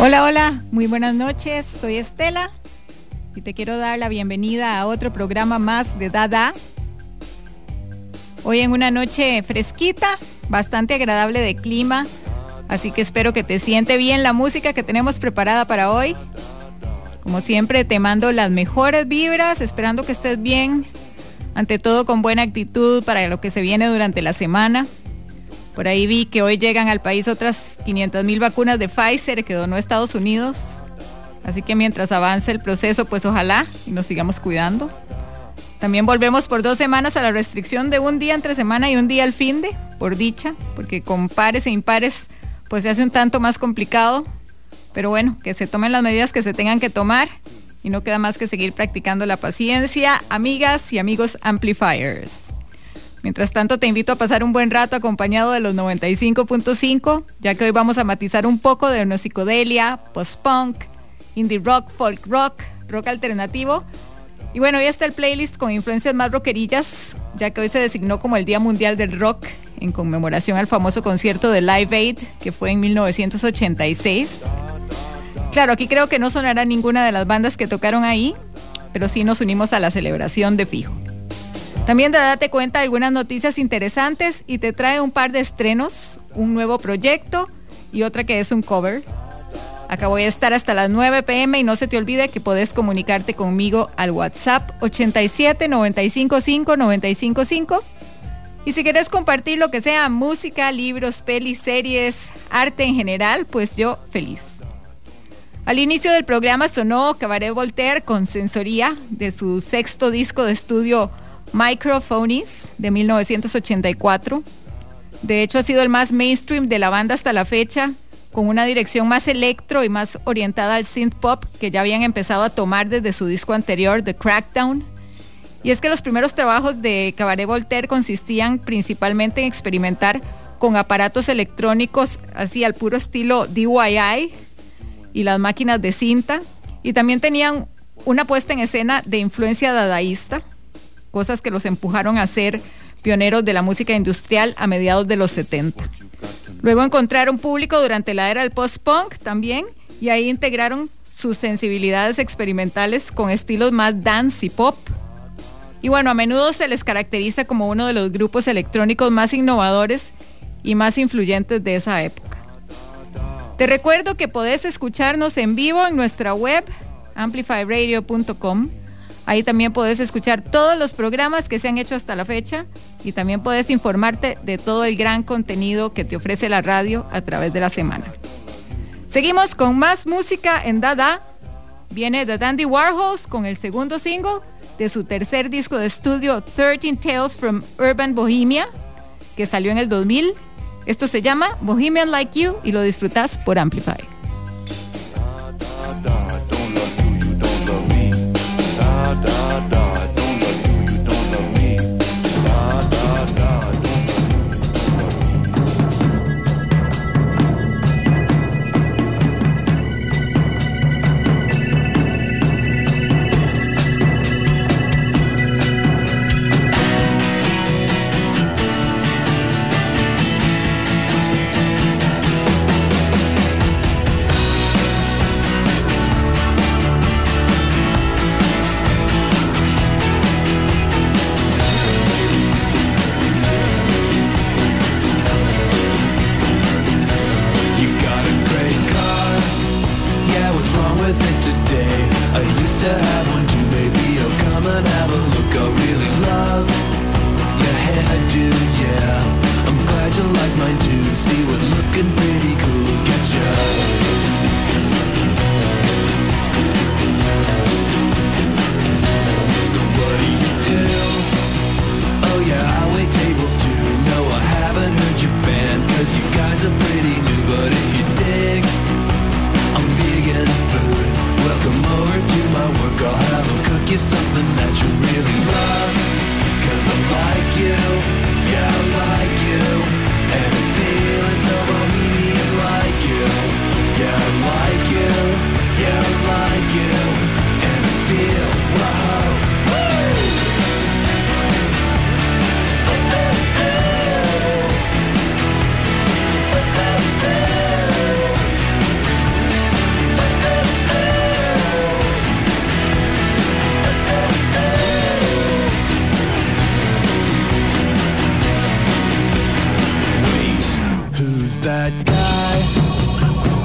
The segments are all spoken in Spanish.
Hola, hola, muy buenas noches, soy Estela y te quiero dar la bienvenida a otro programa más de Dada. Hoy en una noche fresquita, bastante agradable de clima, así que espero que te siente bien la música que tenemos preparada para hoy. Como siempre, te mando las mejores vibras, esperando que estés bien, ante todo con buena actitud para lo que se viene durante la semana. Por ahí vi que hoy llegan al país otras 500 mil vacunas de Pfizer que donó Estados Unidos. Así que mientras avance el proceso, pues ojalá y nos sigamos cuidando. También volvemos por dos semanas a la restricción de un día entre semana y un día al fin de, por dicha, porque con pares e impares, pues se hace un tanto más complicado. Pero bueno, que se tomen las medidas que se tengan que tomar y no queda más que seguir practicando la paciencia, amigas y amigos amplifiers. Mientras tanto, te invito a pasar un buen rato acompañado de los 95.5, ya que hoy vamos a matizar un poco de psicodelia, post-punk, indie rock, folk rock, rock alternativo. Y bueno, hoy está el playlist con influencias más rockerillas, ya que hoy se designó como el Día Mundial del Rock en conmemoración al famoso concierto de Live Aid, que fue en 1986. Claro, aquí creo que no sonará ninguna de las bandas que tocaron ahí, pero sí nos unimos a la celebración de fijo. También te date cuenta de algunas noticias interesantes y te trae un par de estrenos, un nuevo proyecto y otra que es un cover. Acá voy a estar hasta las 9 pm y no se te olvide que podés comunicarte conmigo al WhatsApp 87 955 955. Y si quieres compartir lo que sea, música, libros, pelis, series, arte en general, pues yo feliz. Al inicio del programa sonó Cabaret Voltaire con Sensoría de su sexto disco de estudio Microphonies de 1984. De hecho, ha sido el más mainstream de la banda hasta la fecha, con una dirección más electro y más orientada al synth pop que ya habían empezado a tomar desde su disco anterior, The Crackdown. Y es que los primeros trabajos de Cabaret Voltaire consistían principalmente en experimentar con aparatos electrónicos así al puro estilo DIY y las máquinas de cinta. Y también tenían una puesta en escena de influencia dadaísta cosas que los empujaron a ser pioneros de la música industrial a mediados de los 70. Luego encontraron público durante la era del post-punk también y ahí integraron sus sensibilidades experimentales con estilos más dance y pop. Y bueno, a menudo se les caracteriza como uno de los grupos electrónicos más innovadores y más influyentes de esa época. Te recuerdo que podés escucharnos en vivo en nuestra web amplifyradio.com Ahí también puedes escuchar todos los programas que se han hecho hasta la fecha y también puedes informarte de todo el gran contenido que te ofrece la radio a través de la semana. Seguimos con más música en Dada. Viene The Dandy Warhols con el segundo single de su tercer disco de estudio 13 Tales from Urban Bohemia, que salió en el 2000. Esto se llama Bohemian Like You y lo disfrutas por Amplify.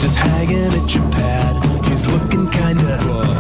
just hanging at your pad. He's looking kinda. Whoa.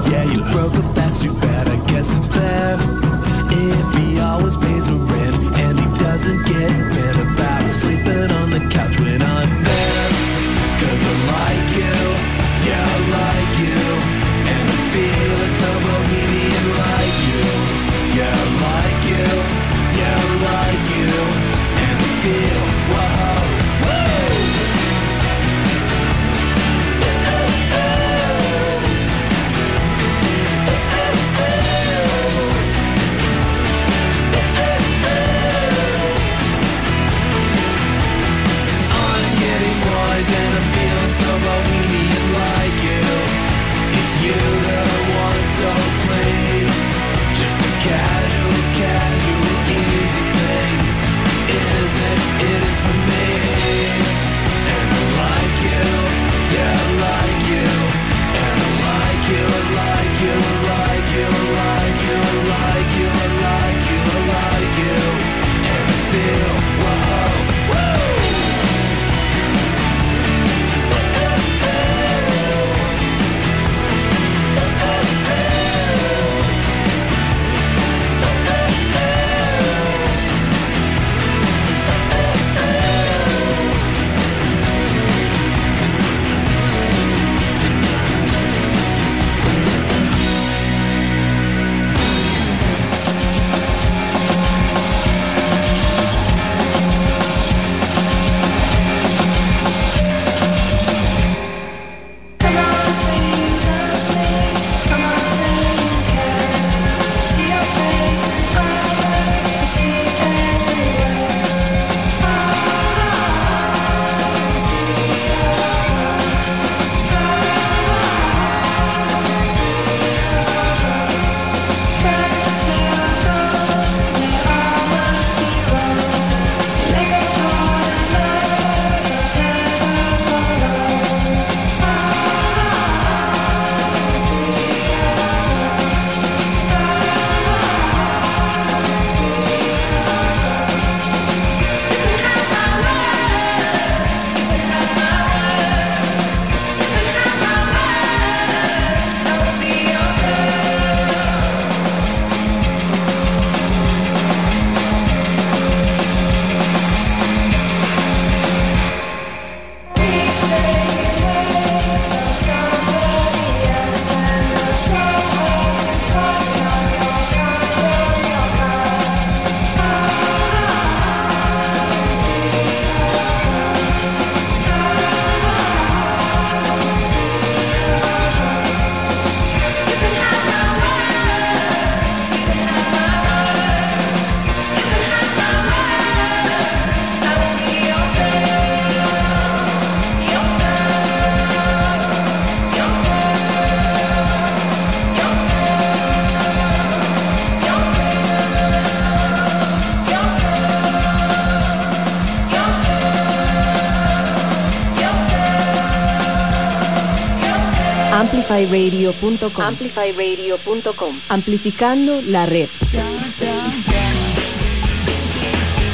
Amplifyradio.com. Amplifyradio.com. Amplificando la red.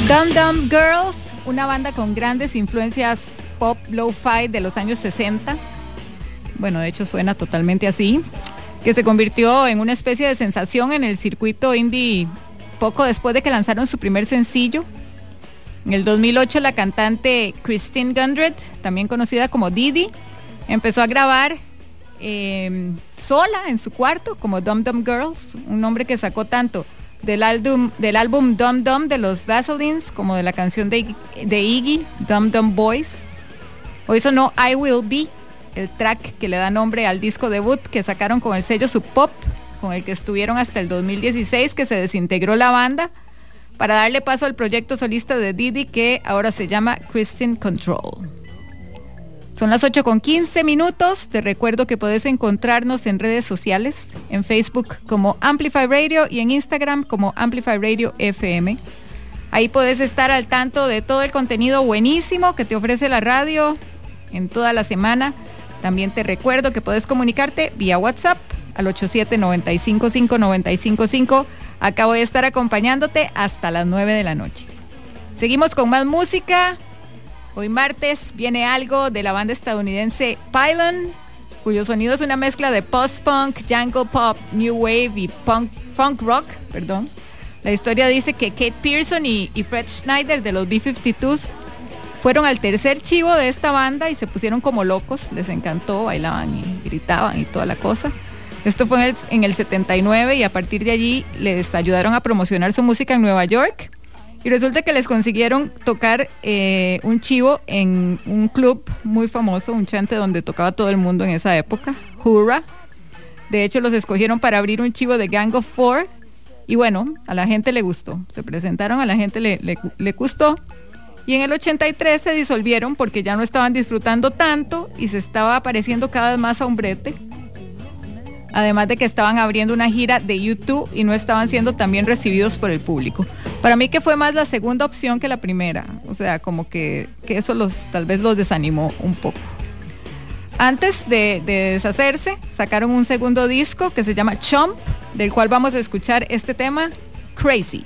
Dum Dum Girls, una banda con grandes influencias pop lo-fi de los años 60. Bueno, de hecho suena totalmente así. Que se convirtió en una especie de sensación en el circuito indie poco después de que lanzaron su primer sencillo. En el 2008 la cantante Christine Gundred, también conocida como Didi, empezó a grabar em, sola en su cuarto como Dum Dum Girls, un nombre que sacó tanto del álbum, del álbum Dum Dum de los Vaselines como de la canción de, de Iggy, Dum Dum Boys. Hoy sonó I Will Be, el track que le da nombre al disco debut que sacaron con el sello Sub Pop, con el que estuvieron hasta el 2016, que se desintegró la banda, para darle paso al proyecto solista de Didi que ahora se llama Christian Control. Son las 8 con 15 minutos. Te recuerdo que puedes encontrarnos en redes sociales, en Facebook como Amplify Radio y en Instagram como Amplify Radio FM. Ahí puedes estar al tanto de todo el contenido buenísimo que te ofrece la radio en toda la semana. También te recuerdo que puedes comunicarte vía WhatsApp al 87-955-955. Acá voy a estar acompañándote hasta las 9 de la noche. Seguimos con más música. Hoy martes viene algo de la banda estadounidense Pylon, cuyo sonido es una mezcla de post-punk, jungle pop, new wave y punk, funk rock. Perdón. La historia dice que Kate Pearson y, Fred Schneider de los B-52s fueron al tercer chivo de esta banda y se pusieron como locos, les encantó, bailaban y gritaban y toda la cosa. Esto fue en en el 79 y a partir de allí les ayudaron a promocionar su música en Nueva York y resulta que les consiguieron tocar eh, un chivo en un club muy famoso, un chante donde tocaba todo el mundo en esa época, Hurra. De hecho, los escogieron para abrir un chivo de Gang of Four. Y bueno, a la gente le gustó. Se presentaron, a la gente le, le, le gustó. Y en el 83 se disolvieron porque ya no estaban disfrutando tanto y se estaba pareciendo cada vez más a un brete además de que estaban abriendo una gira de YouTube y no estaban siendo tan bien recibidos por el público. Para mí que fue más la segunda opción que la primera, o sea, como que, eso los tal vez los desanimó un poco. Antes de, de, deshacerse, sacaron un segundo disco que se llama Chomp, del cual vamos a escuchar este tema, Crazy.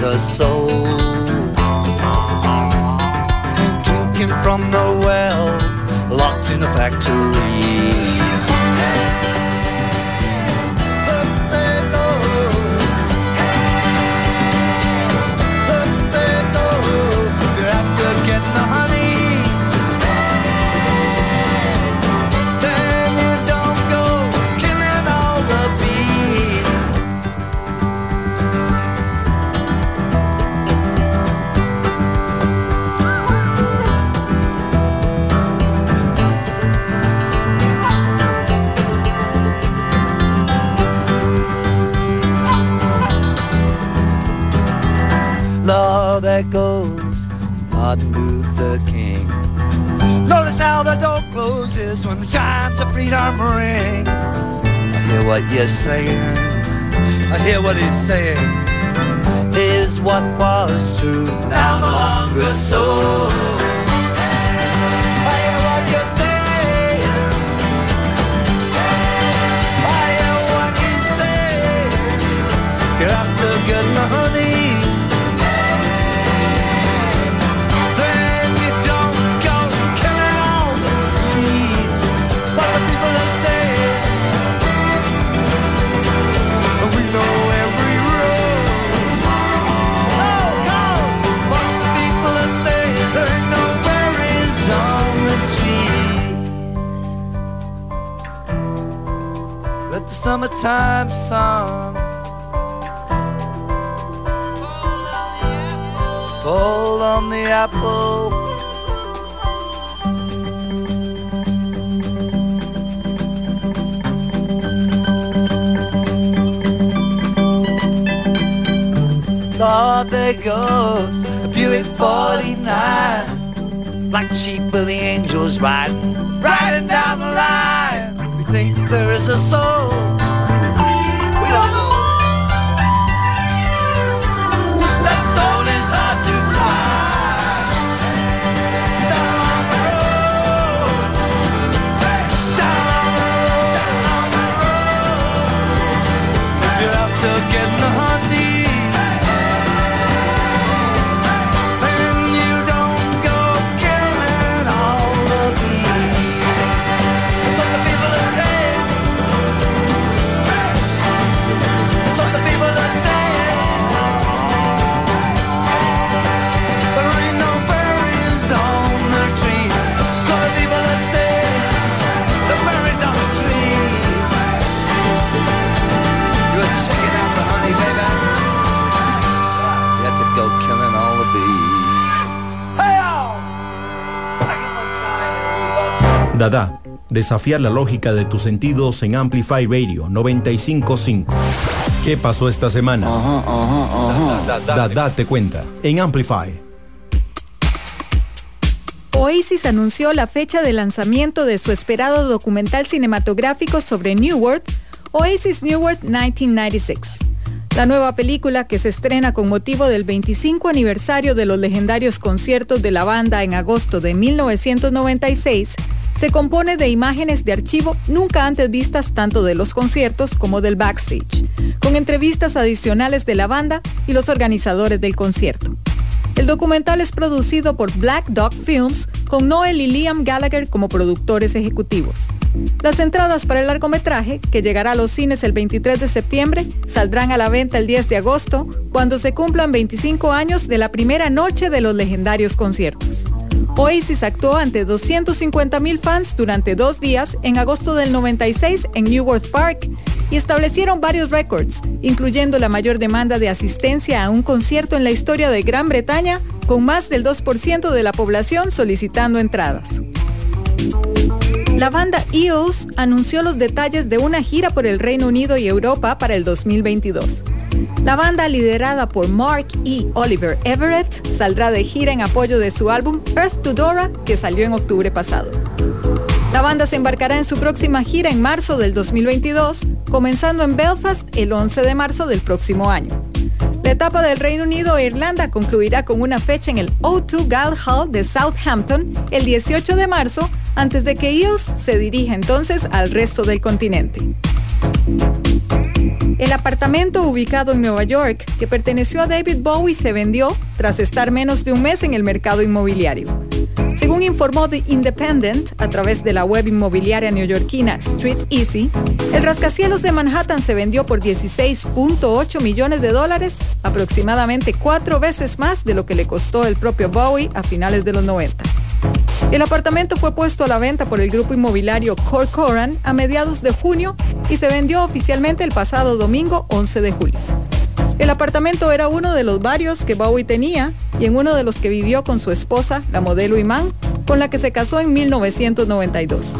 There's a lot of soul. Summertime sun. Fall on the apple. Lord, there goes a Buick 49 Black sheep with the angels riding Dada, desafiar la lógica de tus sentidos en Amplify Radio 955. ¿Qué pasó esta semana? Dada te cuenta en Amplify. Oasis anunció la fecha de lanzamiento de su esperado documental cinematográfico sobre New World, Oasis New World 1996. La nueva película que se estrena con motivo del 25 aniversario de los legendarios conciertos de la banda en agosto de 1996 se compone de imágenes de archivo nunca antes vistas tanto de los conciertos como del backstage, con entrevistas adicionales de la banda y los organizadores del concierto. El documental es producido por Black Dog Films con Noel y Liam Gallagher como productores ejecutivos. Las entradas para el largometraje, que llegará a los cines el 23 de septiembre, saldrán a la venta el 10 de agosto, cuando se cumplan 25 años de la primera noche de los legendarios conciertos. Oasis actuó ante 250.000 fans durante dos días en agosto del 96 en Newark Park y establecieron varios récords, incluyendo la mayor demanda de asistencia a un concierto en la historia de Gran Bretaña, con más del 2% de la población solicitando entradas. La banda Eels anunció los detalles de una gira por el Reino Unido y Europa para el 2022. La banda liderada por Mark E. Oliver Everett saldrá de gira en apoyo de su álbum Earth to Dora que salió en octubre pasado. La banda se embarcará en su próxima gira en marzo del 2022, comenzando en Belfast el 11 de marzo del próximo año. La etapa del Reino Unido e Irlanda concluirá con una fecha en el O2 Gall Hall de Southampton el 18 de marzo, antes de que Eels se dirija entonces al resto del continente. El apartamento ubicado en Nueva York, que perteneció a David Bowie, se vendió tras estar menos de un mes en el mercado inmobiliario. Según informó The Independent a través de la web inmobiliaria neoyorquina Street Easy, el rascacielos de Manhattan se vendió por 16.8 millones de dólares, aproximadamente cuatro veces más de lo que le costó el propio Bowie a finales de los 90. El apartamento fue puesto a la venta por el grupo inmobiliario Corcoran a mediados de junio y se vendió oficialmente el pasado domingo 11 de julio. El apartamento era uno de los varios que Bowie tenía y en uno de los que vivió con su esposa, la modelo Iman, con la que se casó en 1992.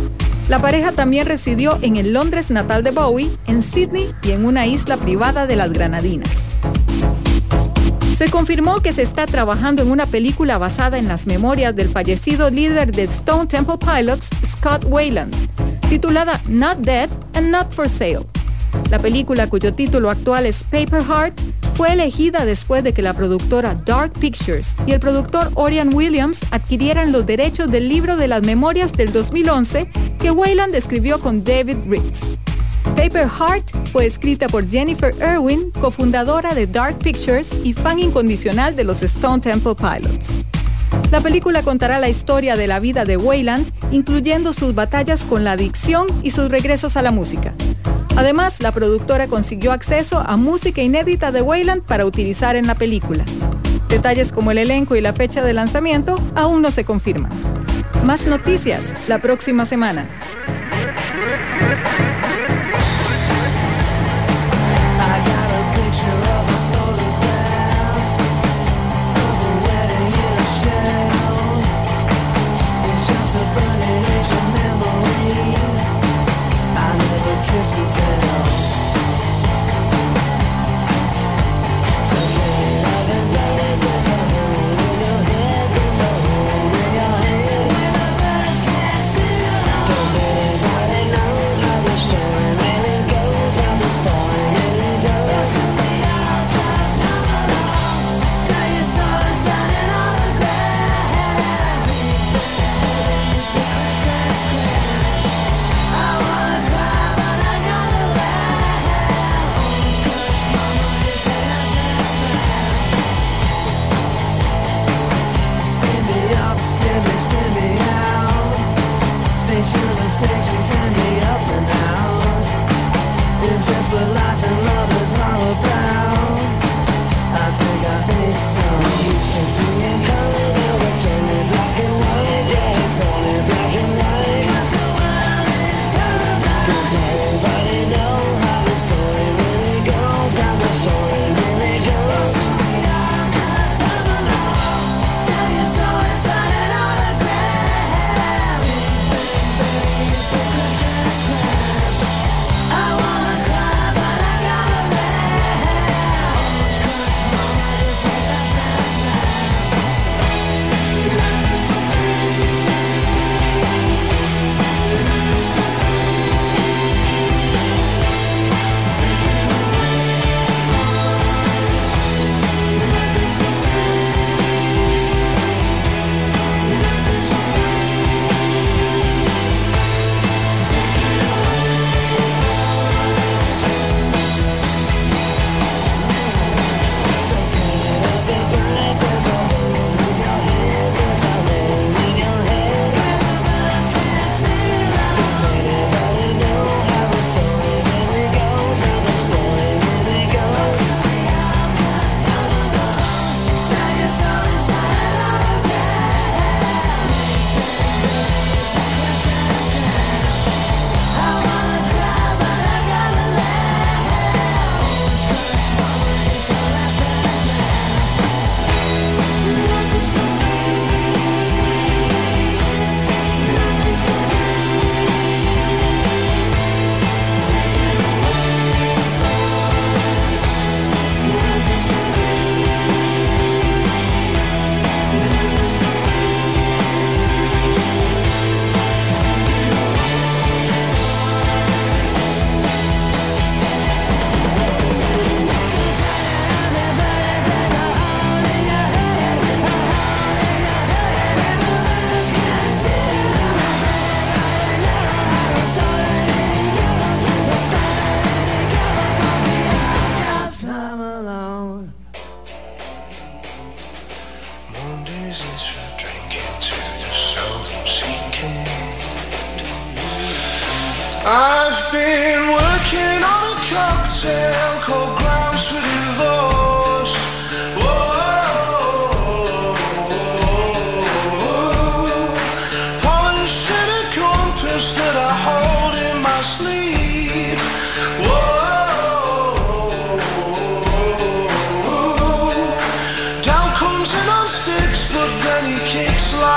La pareja también residió en el Londres natal de Bowie, en Sydney y en una isla privada de las Granadinas. Se confirmó que se está trabajando en una película basada en las memorias del fallecido líder de Stone Temple Pilots, Scott Wayland, titulada Not Dead and Not for Sale. La película, cuyo título actual es Paper Heart, fue elegida después de que la productora Dark Pictures y el productor Orion Williams adquirieran los derechos del libro de las memorias del 2011 que Wayland escribió con David Ritz. Paper Heart fue escrita por Jennifer Irwin, cofundadora de Dark Pictures y fan incondicional de los Stone Temple Pilots. La película contará la historia de la vida de Wayland, incluyendo sus batallas con la adicción y sus regresos a la música. Además, la productora consiguió acceso a música inédita de Wayland para utilizar en la película. Detalles como el elenco y la fecha de lanzamiento aún no se confirman. Más noticias la próxima semana.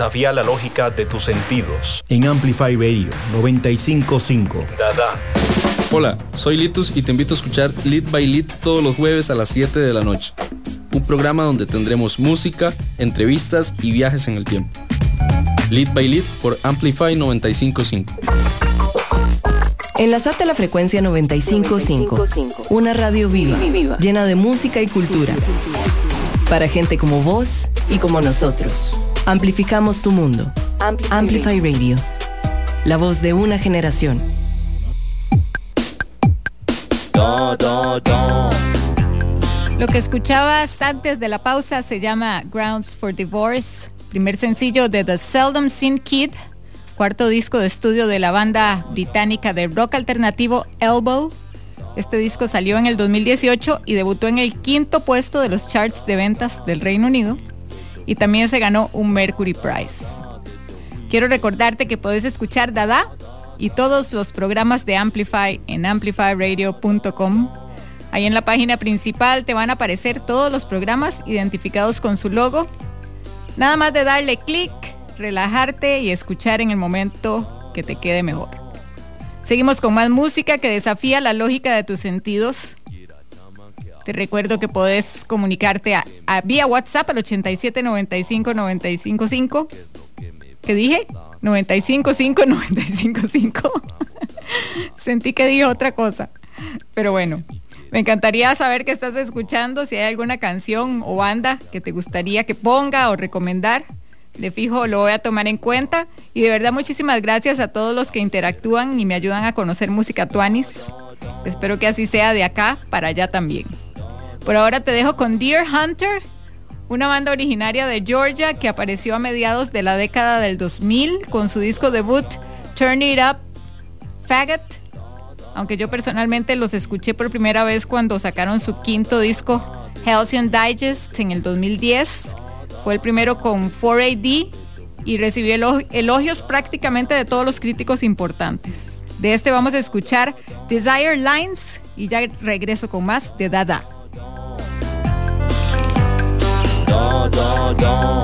Desafía la lógica de tus sentidos. En Amplify Radio 955. Dada. Hola, soy Litus y te invito a escuchar Lit by Lit todos los jueves a las 7 de la noche. Un programa donde tendremos música, entrevistas y viajes en el tiempo. Lit by Lit por Amplify 955. Enlazate a la frecuencia 955, una radio viva, llena de música y cultura. Para gente como vos y como nosotros. Amplificamos tu mundo. Amplify, Radio. La voz de una generación. Lo que escuchabas antes de la pausa se llama Grounds for Divorce, primer sencillo de The Seldom Seen Kid, cuarto disco de estudio de la banda británica de rock alternativo Elbow. Este disco salió en el 2018 y debutó en el quinto puesto de los charts de ventas del Reino Unido y también se ganó un Mercury Prize. Quiero recordarte que puedes escuchar Dada y todos los programas de Amplify en amplifyradio.com. Ahí en la página principal te van a aparecer todos los programas identificados con su logo. Nada más de darle clic, relajarte y escuchar en el momento que te quede mejor. Seguimos con más música que desafía la lógica de tus sentidos te recuerdo que podés comunicarte a, vía WhatsApp al 87 95 95 5. ¿Qué dije? 95 5 95 5. Sentí que dije otra cosa. Pero bueno, me encantaría saber qué estás escuchando, si hay alguna canción o banda que te gustaría que ponga o recomendar. De fijo lo voy a tomar en cuenta. Y de verdad muchísimas gracias a todos los que interactúan y me ayudan a conocer música tuanis. Espero que así sea de acá para allá también. Por ahora te dejo con Deer Hunter, una banda originaria de Georgia que apareció a mediados de la década del 2000 con su disco debut Turn It Up Faggot. Aunque yo personalmente los escuché por primera vez cuando sacaron su quinto disco Halcyon Digest en el 2010. Fue el primero con 4AD y recibió elogios prácticamente de todos los críticos importantes. De este vamos a escuchar Desire Lines y ya regreso con más de Dada. dans, dans, dans.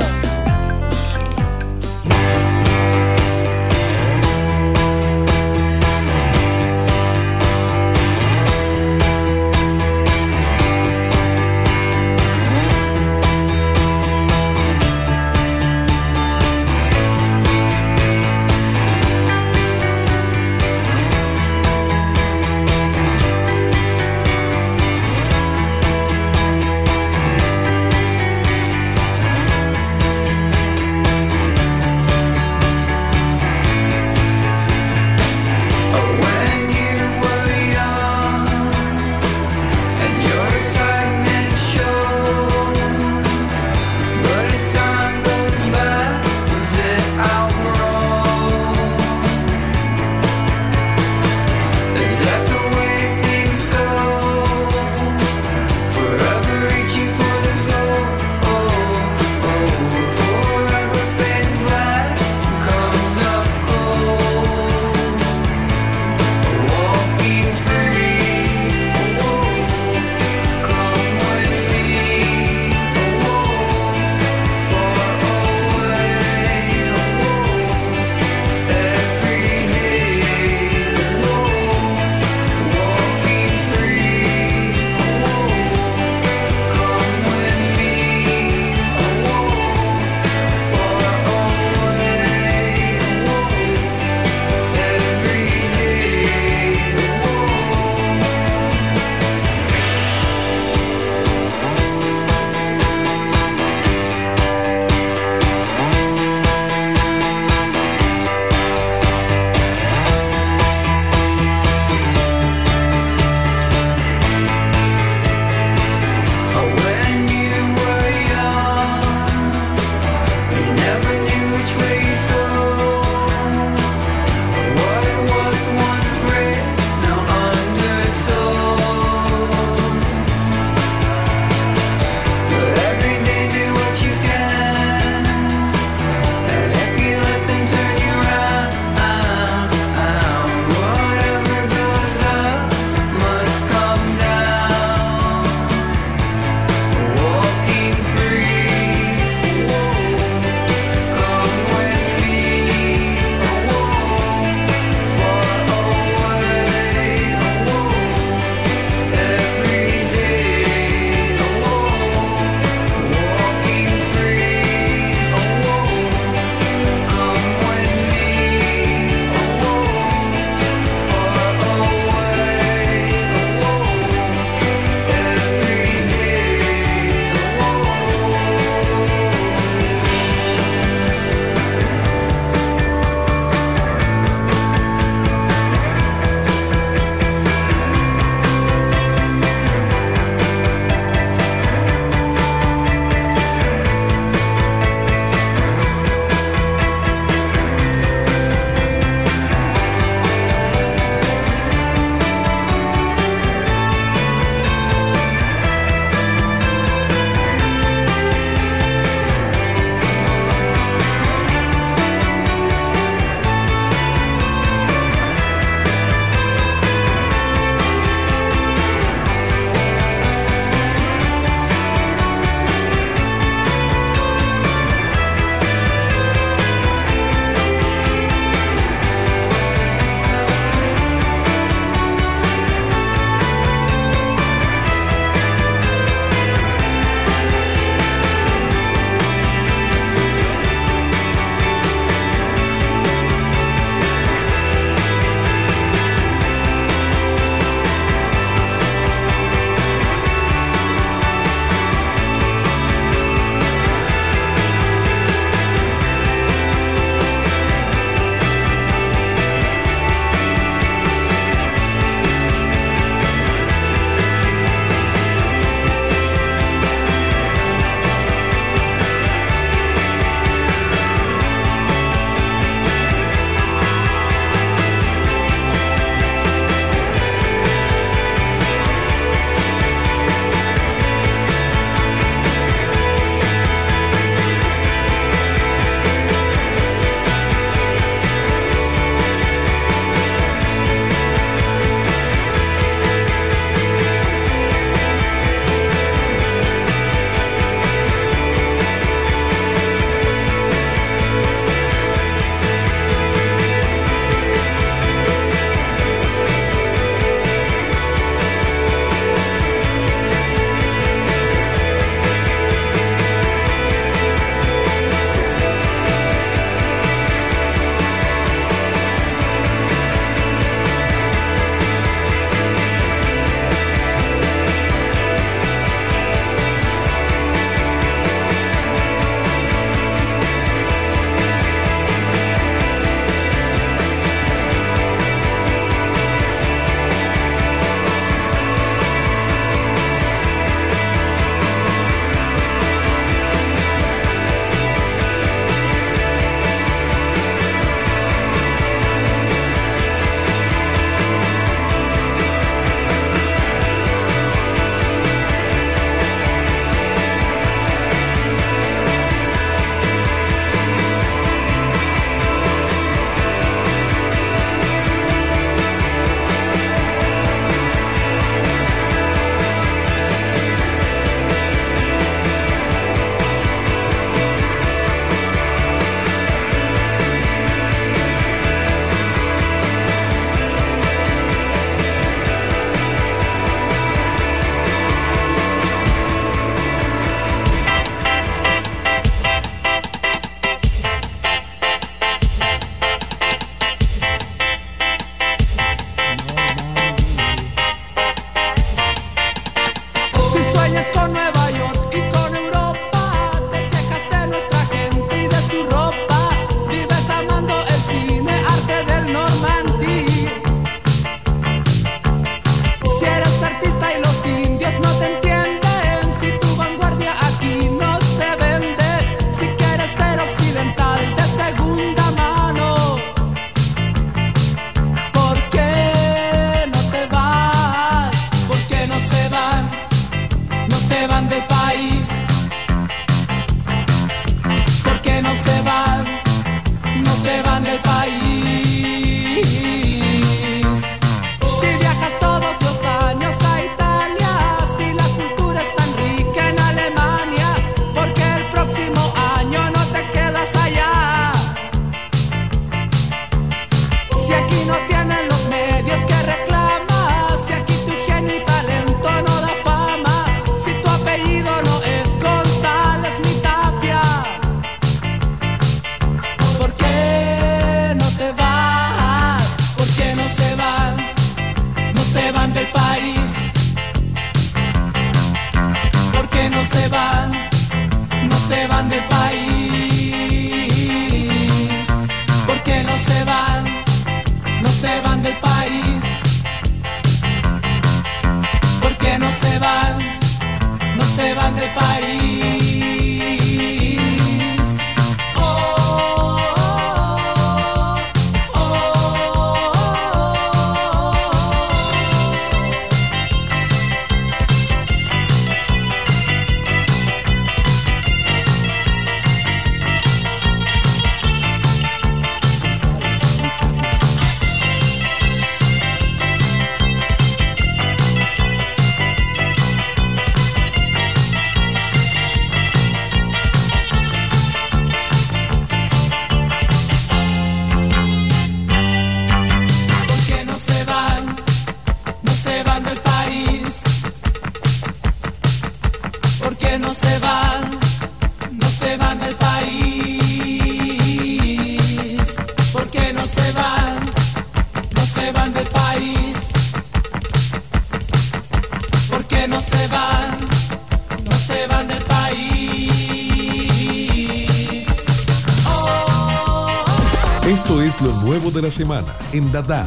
En Dada.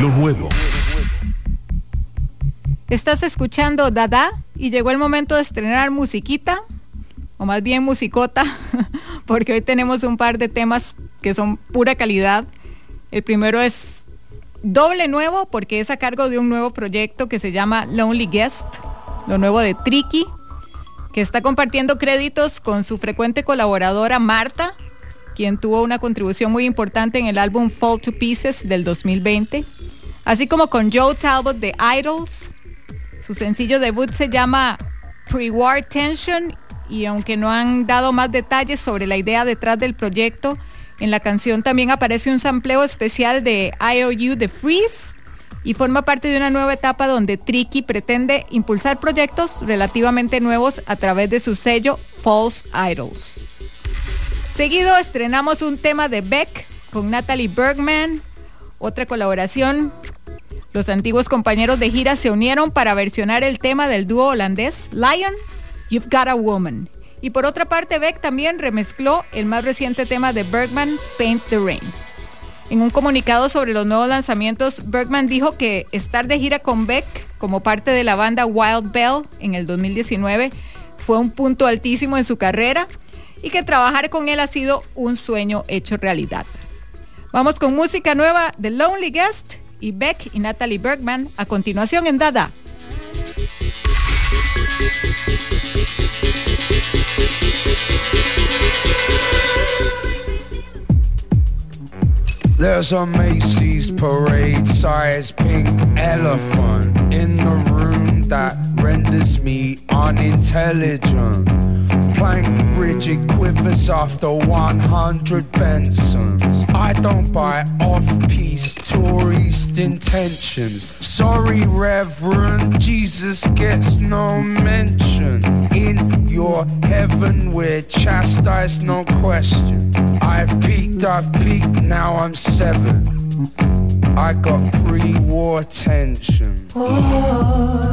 Lo nuevo. Estás escuchando Dada y llegó el momento de estrenar musiquita, o más bien musicota, porque hoy tenemos un par de temas que son pura calidad. El primero es doble nuevo porque es a cargo de un nuevo proyecto que se llama Lonely Guest, lo nuevo de Tricky, que está compartiendo créditos con su frecuente colaboradora Marta, quien tuvo una contribución muy importante en el álbum Fall to Pieces del 2020, así como con Joe Talbot de Idols. Su sencillo debut se llama Pre-War Tension y aunque no han dado más detalles sobre la idea detrás del proyecto, en la canción también aparece un sampleo especial de IOU The Freeze y forma parte de una nueva etapa donde Tricky pretende impulsar proyectos relativamente nuevos a través de su sello False Idols. Seguido estrenamos un tema de Beck con Natalie Bergman, otra colaboración. Los antiguos compañeros de gira se unieron para versionar el tema del dúo holandés Lion, You've Got a Woman. Y por otra parte, Beck también remezcló el más reciente tema de Bergman, Paint the Rain. En un comunicado sobre los nuevos lanzamientos, Bergman dijo que estar de gira con Beck como parte de la banda Wild Bell en el 2019 fue un punto altísimo en su carrera y que trabajar con él ha sido un sueño hecho realidad. Vamos con música nueva de Lonely Guest y Beck y Natalie Bergman a continuación en Dada. There's a Macy's parade size pink elephant in the room that renders me unintelligent. Plank rigid quivers after 100 Bensons. I don't buy off-piece tourist intentions. Sorry, Reverend, Jesus gets no mention. In your heaven, we're chastised, no question. I've peaked, I've peaked, now I'm seven. I got pre-war tension. Oh.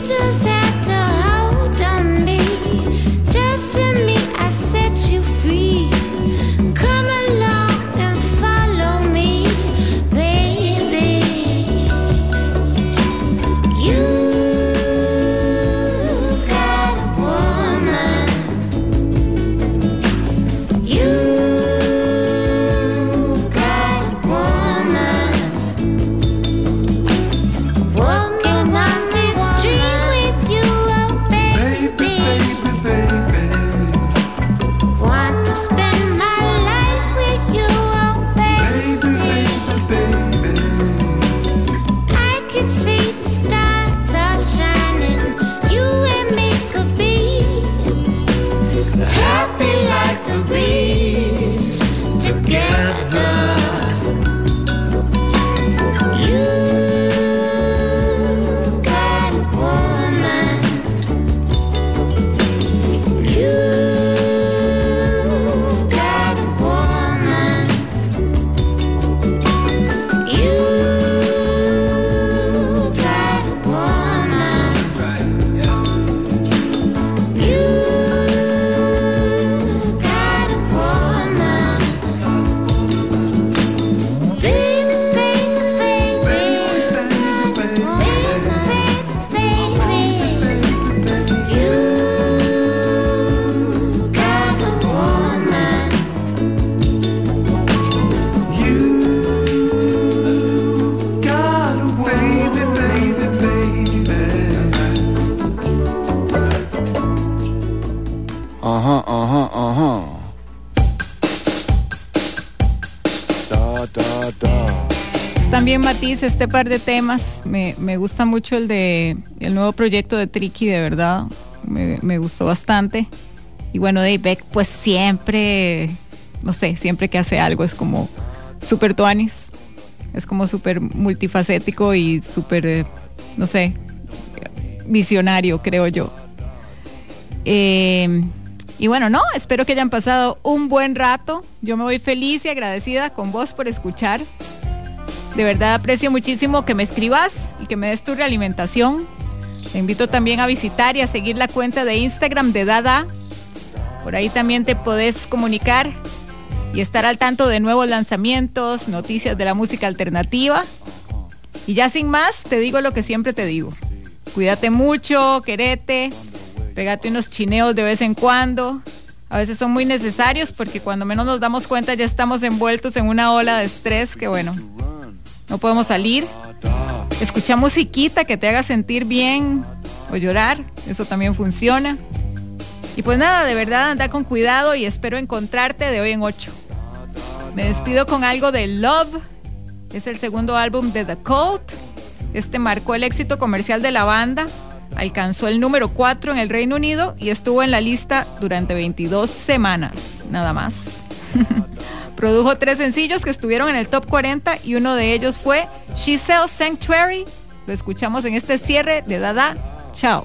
just este par de temas. Me, gusta mucho el de el nuevo proyecto de Tricky, de verdad. Me, gustó bastante. Y bueno, Dave Beck, pues siempre, no sé, siempre que hace algo es como súper tuanis. Es como súper multifacético y súper, eh, no sé, visionario, creo yo. Eh, y bueno, no, espero que hayan pasado un buen rato. Yo me voy feliz y agradecida con vos por escuchar. De verdad aprecio muchísimo que me escribas y que me des tu realimentación. Te invito también a visitar y a seguir la cuenta de Instagram de Dada. Por ahí también te podés comunicar y estar al tanto de nuevos lanzamientos, noticias de la música alternativa. Y ya sin más, te digo lo que siempre te digo. Cuídate mucho, querete, pégate unos chineos de vez en cuando. A veces son muy necesarios porque cuando menos nos damos cuenta ya estamos envueltos en una ola de estrés que bueno, no podemos salir. Escucha musiquita que te haga sentir bien o llorar, eso también funciona. Y pues nada, de verdad anda con cuidado y espero encontrarte de hoy en 8. Me despido con algo de Love. Es el segundo álbum de The Cult. Este marcó el éxito comercial de la banda. Alcanzó el número 4 en el Reino Unido y estuvo en la lista durante 22 semanas, nada más. Produjo tres sencillos que estuvieron en el top 40 y uno de ellos fue She Sells Sanctuary. Lo escuchamos en este cierre de Dada. Chao.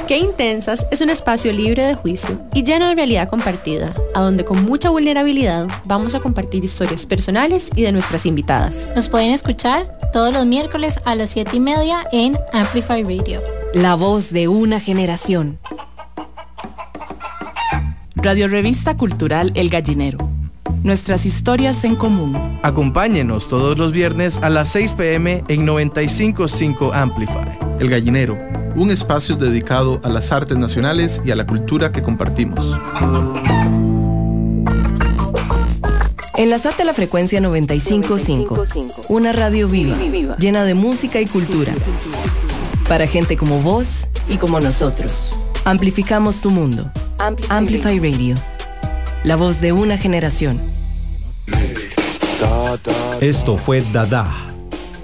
Qué Intensas es un espacio libre de juicio y lleno de realidad compartida, a donde con mucha vulnerabilidad vamos a compartir historias personales y de nuestras invitadas. Nos pueden escuchar todos los miércoles a las 7 y media en Amplify Radio. La voz de una generación. Radio Revista Cultural El Gallinero. Nuestras historias en común. Acompáñenos todos los viernes a las 6 pm en 955 Amplify. El Gallinero, un espacio dedicado a las artes nacionales y a la cultura que compartimos. Enlazate a la frecuencia 955, una radio viva, llena de música y cultura. Para gente como vos y como nosotros. Amplificamos tu mundo. Amplify Radio. La voz de una generación. Esto fue Dada.